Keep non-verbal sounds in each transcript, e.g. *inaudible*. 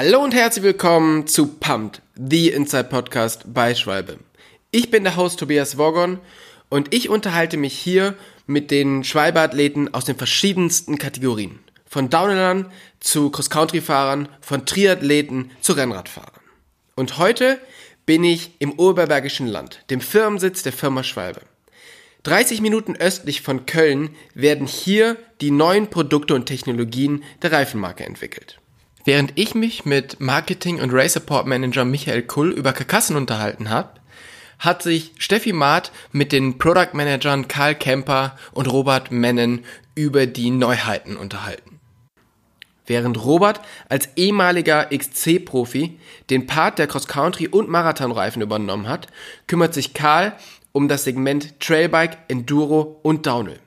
Hallo und herzlich willkommen zu Pumped, the Inside Podcast bei Schwalbe. Ich bin der Host Tobias Wogon und ich unterhalte mich hier mit den Schwalbe-Athleten aus den verschiedensten Kategorien. Von Downhillern zu Cross-Country-Fahrern, von Triathleten zu Rennradfahrern. Und heute bin ich im Oberbergischen Land, dem Firmensitz der Firma Schwalbe. 30 Minuten östlich von Köln werden hier die neuen Produkte und Technologien der Reifenmarke entwickelt. Während ich mich mit Marketing- und Race Support Manager Michael Kull über Karkassen unterhalten habe, hat sich Steffi Maat mit den Product Managern Karl Kemper und Robert Mennen über die Neuheiten unterhalten. Während Robert als ehemaliger XC-Profi den Part der Cross-Country- und Marathonreifen übernommen hat, kümmert sich Karl um das Segment Trailbike, Enduro und Downhill.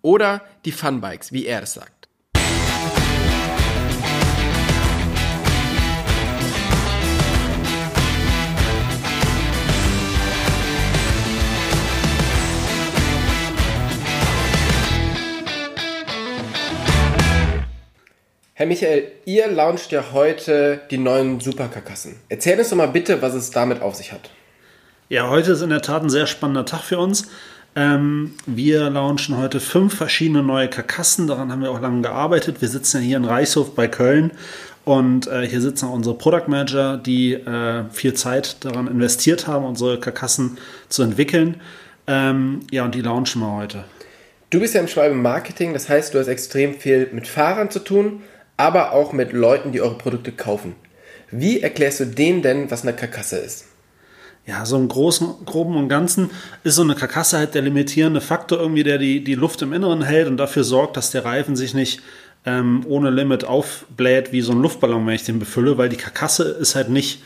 Oder die Funbikes, wie er es sagt. Herr Michael, ihr launcht ja heute die neuen Superkarkassen. Erzähl uns doch mal bitte, was es damit auf sich hat. Ja, heute ist in der Tat ein sehr spannender Tag für uns. Ähm, wir launchen heute fünf verschiedene neue Karkassen. Daran haben wir auch lange gearbeitet. Wir sitzen ja hier in Reichshof bei Köln und äh, hier sitzen auch unsere Product Manager, die äh, viel Zeit daran investiert haben, unsere Karkassen zu entwickeln. Ähm, ja, und die launchen wir heute. Du bist ja im Schwalbe Marketing, das heißt, du hast extrem viel mit Fahrern zu tun aber auch mit Leuten, die eure Produkte kaufen. Wie erklärst du denen denn, was eine Karkasse ist? Ja, so im Großen, Groben und Ganzen ist so eine Karkasse halt der limitierende Faktor irgendwie, der die, die Luft im Inneren hält und dafür sorgt, dass der Reifen sich nicht ähm, ohne Limit aufbläht wie so ein Luftballon, wenn ich den befülle, weil die Karkasse ist halt nicht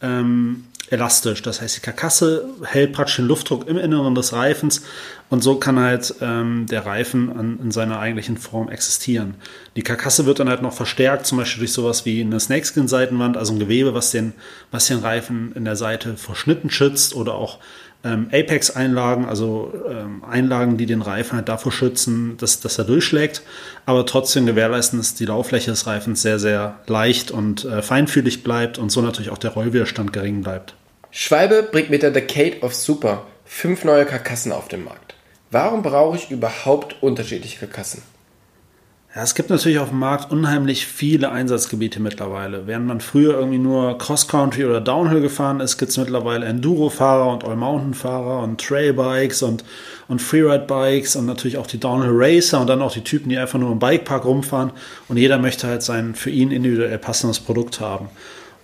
ähm, elastisch. Das heißt, die Karkasse hält praktisch den Luftdruck im Inneren des Reifens und so kann halt ähm, der Reifen an, in seiner eigentlichen Form existieren. Die Karkasse wird dann halt noch verstärkt, zum Beispiel durch sowas wie eine Snakeskin-Seitenwand, also ein Gewebe, was den, was den Reifen in der Seite vor Schnitten schützt oder auch ähm, Apex-Einlagen, also ähm, Einlagen, die den Reifen halt davor schützen, dass, dass er durchschlägt, aber trotzdem gewährleisten, dass die Lauffläche des Reifens sehr, sehr leicht und äh, feinfühlig bleibt und so natürlich auch der Rollwiderstand gering bleibt. Schwalbe bringt mit der Decade of Super fünf neue Karkassen auf den Markt. Warum brauche ich überhaupt unterschiedliche Karkassen? Ja, es gibt natürlich auf dem Markt unheimlich viele Einsatzgebiete mittlerweile. Während man früher irgendwie nur Cross-Country oder Downhill gefahren ist, gibt es mittlerweile Enduro-Fahrer und All-Mountain-Fahrer und Trail-Bikes und, und Freeride-Bikes und natürlich auch die Downhill-Racer und dann auch die Typen, die einfach nur im Bikepark rumfahren und jeder möchte halt sein für ihn individuell passendes Produkt haben.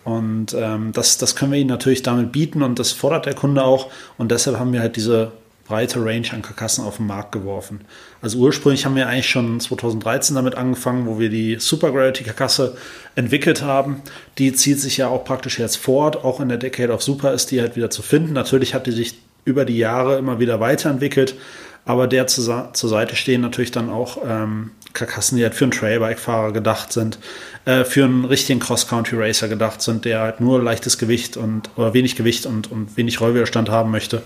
Und ähm, das, das können wir ihnen natürlich damit bieten und das fordert der Kunde auch und deshalb haben wir halt diese breite Range an Karkassen auf den Markt geworfen. Also ursprünglich haben wir eigentlich schon 2013 damit angefangen, wo wir die Super Gravity Karkasse entwickelt haben. Die zieht sich ja auch praktisch jetzt fort. Auch in der Decade of Super ist die halt wieder zu finden. Natürlich hat die sich über die Jahre immer wieder weiterentwickelt, aber der zur, zur Seite stehen natürlich dann auch ähm, Karkassen, die halt für einen Trailbike-Fahrer gedacht sind, äh, für einen richtigen Cross-Country-Racer gedacht sind, der halt nur leichtes Gewicht und oder wenig Gewicht und, und wenig Rollwiderstand haben möchte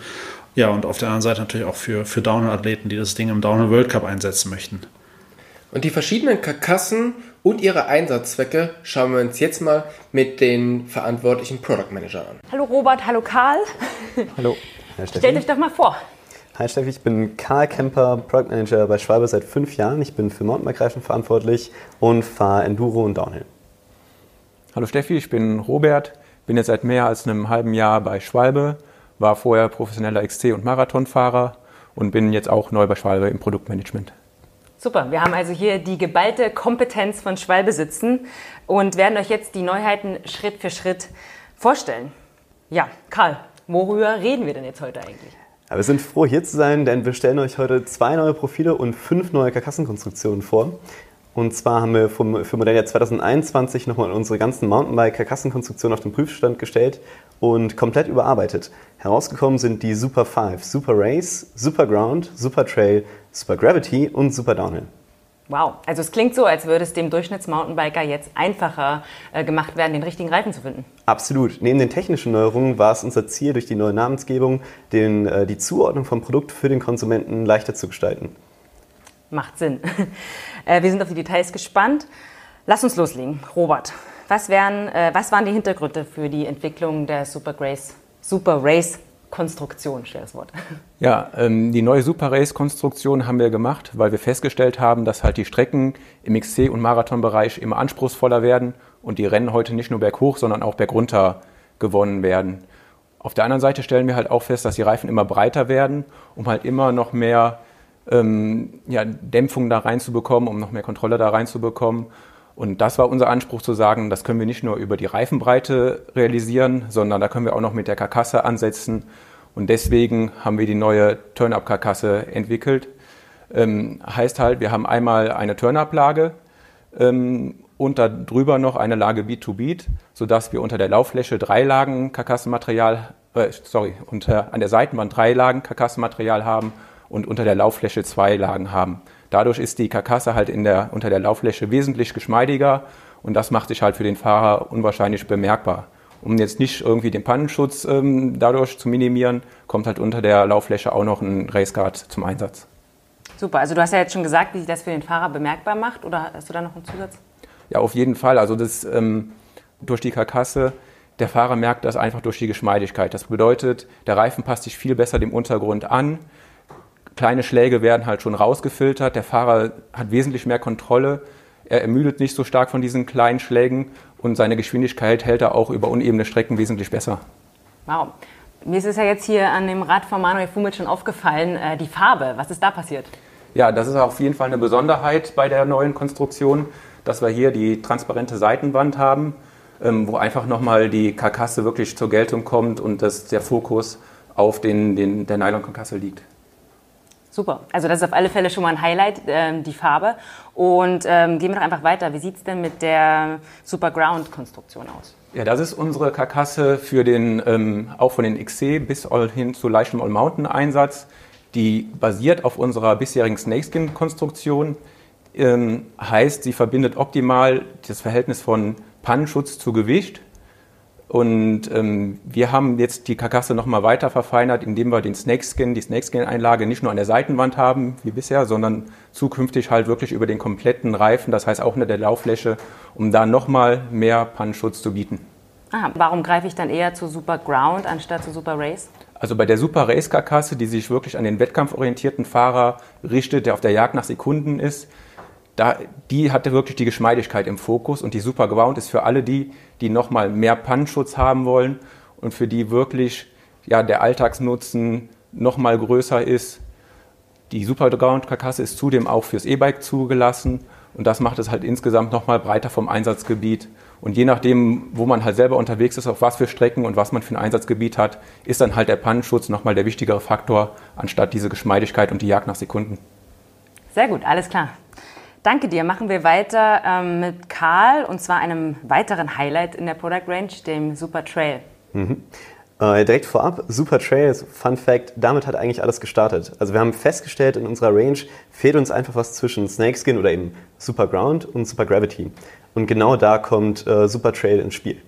ja, und auf der anderen Seite natürlich auch für, für Downhill-Athleten, die das Ding im Downhill World Cup einsetzen möchten. Und die verschiedenen Karkassen und ihre Einsatzzwecke schauen wir uns jetzt mal mit den verantwortlichen Product Managern an. Hallo Robert, hallo Karl. Hallo. *laughs* Stellt euch doch mal vor. Hi Steffi, ich bin Karl Kemper, Product Manager bei Schwalbe seit fünf Jahren. Ich bin für Mountainbike-Reifen verantwortlich und fahre Enduro und Downhill. Hallo Steffi, ich bin Robert, bin jetzt seit mehr als einem halben Jahr bei Schwalbe war vorher professioneller XC- und Marathonfahrer und bin jetzt auch neu bei Schwalbe im Produktmanagement. Super, wir haben also hier die geballte Kompetenz von Schwalbe sitzen und werden euch jetzt die Neuheiten Schritt für Schritt vorstellen. Ja, Karl, worüber reden wir denn jetzt heute eigentlich? Ja, wir sind froh, hier zu sein, denn wir stellen euch heute zwei neue Profile und fünf neue Karkassenkonstruktionen vor. Und zwar haben wir für Modelljahr 2021 nochmal unsere ganzen Mountainbike-Karkassenkonstruktionen auf den Prüfstand gestellt und komplett überarbeitet. Herausgekommen sind die Super 5, Super Race, Super Ground, Super Trail, Super Gravity und Super Downhill. Wow, also es klingt so, als würde es dem Durchschnittsmountainbiker jetzt einfacher äh, gemacht werden, den richtigen Reifen zu finden. Absolut. Neben den technischen Neuerungen war es unser Ziel, durch die neue Namensgebung den, äh, die Zuordnung vom Produkt für den Konsumenten leichter zu gestalten. Macht Sinn. *laughs* Äh, wir sind auf die Details gespannt. Lass uns loslegen. Robert, Was, wären, äh, was waren die Hintergründe für die Entwicklung der Super Race, Super Race Konstruktion, schweres Wort. Ja, ähm, die neue Super Race Konstruktion haben wir gemacht, weil wir festgestellt haben, dass halt die Strecken im XC- und Marathonbereich immer anspruchsvoller werden und die Rennen heute nicht nur berghoch, sondern auch bergunter gewonnen werden. Auf der anderen Seite stellen wir halt auch fest, dass die Reifen immer breiter werden, um halt immer noch mehr ähm, ja, Dämpfung da reinzubekommen, um noch mehr Kontrolle da reinzubekommen. Und das war unser Anspruch zu sagen, das können wir nicht nur über die Reifenbreite realisieren, sondern da können wir auch noch mit der Karkasse ansetzen. Und deswegen haben wir die neue Turn-Up-Karkasse entwickelt. Ähm, heißt halt, wir haben einmal eine Turn-Up-Lage ähm, und darüber noch eine Lage Beat-to-Beat, sodass wir unter der Lauffläche drei Lagen Karkassenmaterial, äh, sorry, unter, an der Seitenwand drei Lagen Karkassenmaterial haben und unter der Lauffläche zwei Lagen haben. Dadurch ist die Karkasse halt in der, unter der Lauffläche wesentlich geschmeidiger und das macht sich halt für den Fahrer unwahrscheinlich bemerkbar. Um jetzt nicht irgendwie den Pannenschutz ähm, dadurch zu minimieren, kommt halt unter der Lauffläche auch noch ein Raceguard zum Einsatz. Super, also du hast ja jetzt schon gesagt, wie sich das für den Fahrer bemerkbar macht oder hast du da noch einen Zusatz? Ja, auf jeden Fall. Also das ähm, durch die Karkasse, der Fahrer merkt das einfach durch die Geschmeidigkeit. Das bedeutet, der Reifen passt sich viel besser dem Untergrund an kleine Schläge werden halt schon rausgefiltert. Der Fahrer hat wesentlich mehr Kontrolle. Er ermüdet nicht so stark von diesen kleinen Schlägen und seine Geschwindigkeit hält er auch über unebene Strecken wesentlich besser. Wow. Mir ist es ja jetzt hier an dem Rad von Manuel Fumic schon aufgefallen, äh, die Farbe. Was ist da passiert? Ja, das ist auf jeden Fall eine Besonderheit bei der neuen Konstruktion, dass wir hier die transparente Seitenwand haben, ähm, wo einfach nochmal die Karkasse wirklich zur Geltung kommt und dass der Fokus auf den, den, der Nylon-Karkasse liegt. Super. Also das ist auf alle Fälle schon mal ein Highlight, ähm, die Farbe. Und ähm, gehen wir doch einfach weiter. Wie sieht es denn mit der Super Ground-Konstruktion aus? Ja, das ist unsere Karkasse für den, ähm, auch von den XC bis hin zu leichtem All-Mountain-Einsatz. Die basiert auf unserer bisherigen Snakeskin-Konstruktion. Ähm, heißt, sie verbindet optimal das Verhältnis von Pannenschutz zu Gewicht und ähm, wir haben jetzt die Karkasse nochmal weiter verfeinert, indem wir den Snakeskin, die Snakeskin-Einlage nicht nur an der Seitenwand haben, wie bisher, sondern zukünftig halt wirklich über den kompletten Reifen, das heißt auch unter der Lauffläche, um da nochmal mehr Pannenschutz zu bieten. Ah, warum greife ich dann eher zu Super Ground anstatt zu Super Race? Also bei der Super Race Karkasse, die sich wirklich an den wettkampforientierten Fahrer richtet, der auf der Jagd nach Sekunden ist, da, die hatte wirklich die Geschmeidigkeit im Fokus und die Super Ground ist für alle die, die nochmal mehr Pannenschutz haben wollen und für die wirklich ja, der Alltagsnutzen nochmal größer ist. Die Super Ground Karkasse ist zudem auch fürs E-Bike zugelassen und das macht es halt insgesamt nochmal breiter vom Einsatzgebiet. Und je nachdem, wo man halt selber unterwegs ist, auf was für Strecken und was man für ein Einsatzgebiet hat, ist dann halt der Pannenschutz nochmal der wichtigere Faktor, anstatt diese Geschmeidigkeit und die Jagd nach Sekunden. Sehr gut, alles klar. Danke dir. Machen wir weiter ähm, mit Karl und zwar einem weiteren Highlight in der Product Range, dem Super Trail. Mhm. Äh, direkt vorab, Super Trail, Fun Fact, damit hat eigentlich alles gestartet. Also wir haben festgestellt, in unserer Range fehlt uns einfach was zwischen Snakeskin oder eben Super Ground und Super Gravity. Und genau da kommt äh, Super Trail ins Spiel.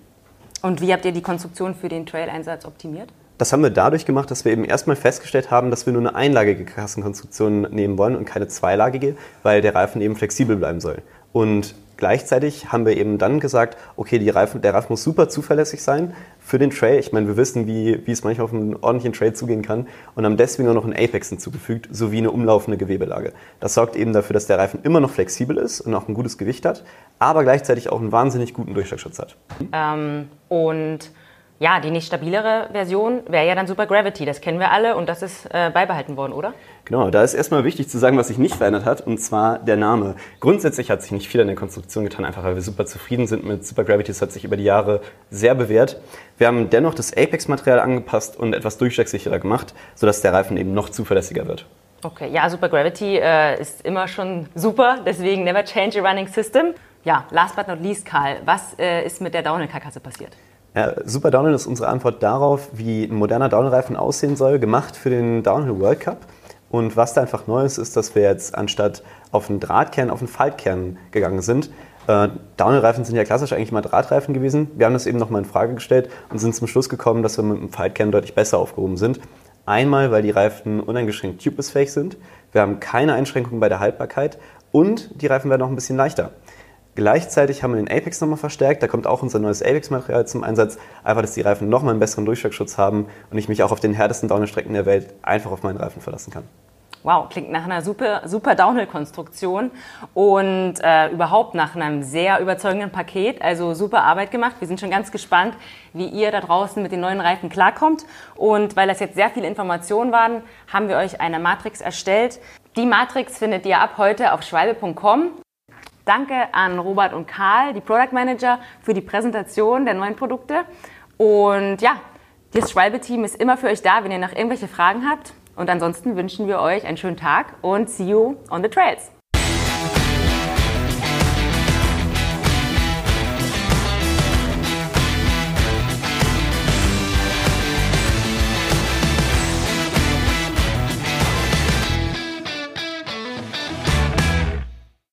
Und wie habt ihr die Konstruktion für den Trail-Einsatz optimiert? Das haben wir dadurch gemacht, dass wir eben erstmal festgestellt haben, dass wir nur eine einlagige Kassenkonstruktion nehmen wollen und keine zweilagige, weil der Reifen eben flexibel bleiben soll. Und gleichzeitig haben wir eben dann gesagt, okay, Reifen, der Reifen muss super zuverlässig sein für den Trail. Ich meine, wir wissen, wie, wie es manchmal auf einen ordentlichen Trail zugehen kann und haben deswegen nur noch einen Apex hinzugefügt, sowie eine umlaufende Gewebelage. Das sorgt eben dafür, dass der Reifen immer noch flexibel ist und auch ein gutes Gewicht hat, aber gleichzeitig auch einen wahnsinnig guten Durchschlagschutz hat. Ähm, und ja, die nicht stabilere Version wäre ja dann Super Gravity. Das kennen wir alle und das ist äh, beibehalten worden, oder? Genau, da ist erstmal wichtig zu sagen, was sich nicht verändert hat, und zwar der Name. Grundsätzlich hat sich nicht viel an der Konstruktion getan, einfach weil wir super zufrieden sind mit Super Gravity. Das hat sich über die Jahre sehr bewährt. Wir haben dennoch das Apex-Material angepasst und etwas durchschlagsicherer gemacht, sodass der Reifen eben noch zuverlässiger wird. Okay, ja, Super Gravity äh, ist immer schon super, deswegen never change a running system. Ja, last but not least, Karl, was äh, ist mit der Downhill-Karkasse passiert? Ja, Super Downhill ist unsere Antwort darauf, wie ein moderner Downhill-Reifen aussehen soll, gemacht für den Downhill World Cup. Und was da einfach neu ist, ist, dass wir jetzt anstatt auf einen Drahtkern auf einen Faltkern gegangen sind. Äh, Downhill-Reifen sind ja klassisch eigentlich mal Drahtreifen gewesen. Wir haben das eben nochmal in Frage gestellt und sind zum Schluss gekommen, dass wir mit einem Faltkern deutlich besser aufgehoben sind. Einmal, weil die Reifen uneingeschränkt tubelessfähig sind. Wir haben keine Einschränkungen bei der Haltbarkeit und die Reifen werden auch ein bisschen leichter. Gleichzeitig haben wir den Apex nochmal verstärkt. Da kommt auch unser neues Apex-Material zum Einsatz. Einfach, dass die Reifen nochmal einen besseren Durchschlagschutz haben und ich mich auch auf den härtesten Downhill-Strecken der Welt einfach auf meinen Reifen verlassen kann. Wow, klingt nach einer super, super Downhill-Konstruktion und äh, überhaupt nach einem sehr überzeugenden Paket. Also super Arbeit gemacht. Wir sind schon ganz gespannt, wie ihr da draußen mit den neuen Reifen klarkommt. Und weil das jetzt sehr viele Informationen waren, haben wir euch eine Matrix erstellt. Die Matrix findet ihr ab heute auf schwalbe.com. Danke an Robert und Karl, die Product Manager, für die Präsentation der neuen Produkte. Und ja, das Schwalbe-Team ist immer für euch da, wenn ihr noch irgendwelche Fragen habt. Und ansonsten wünschen wir euch einen schönen Tag und see you on the trails.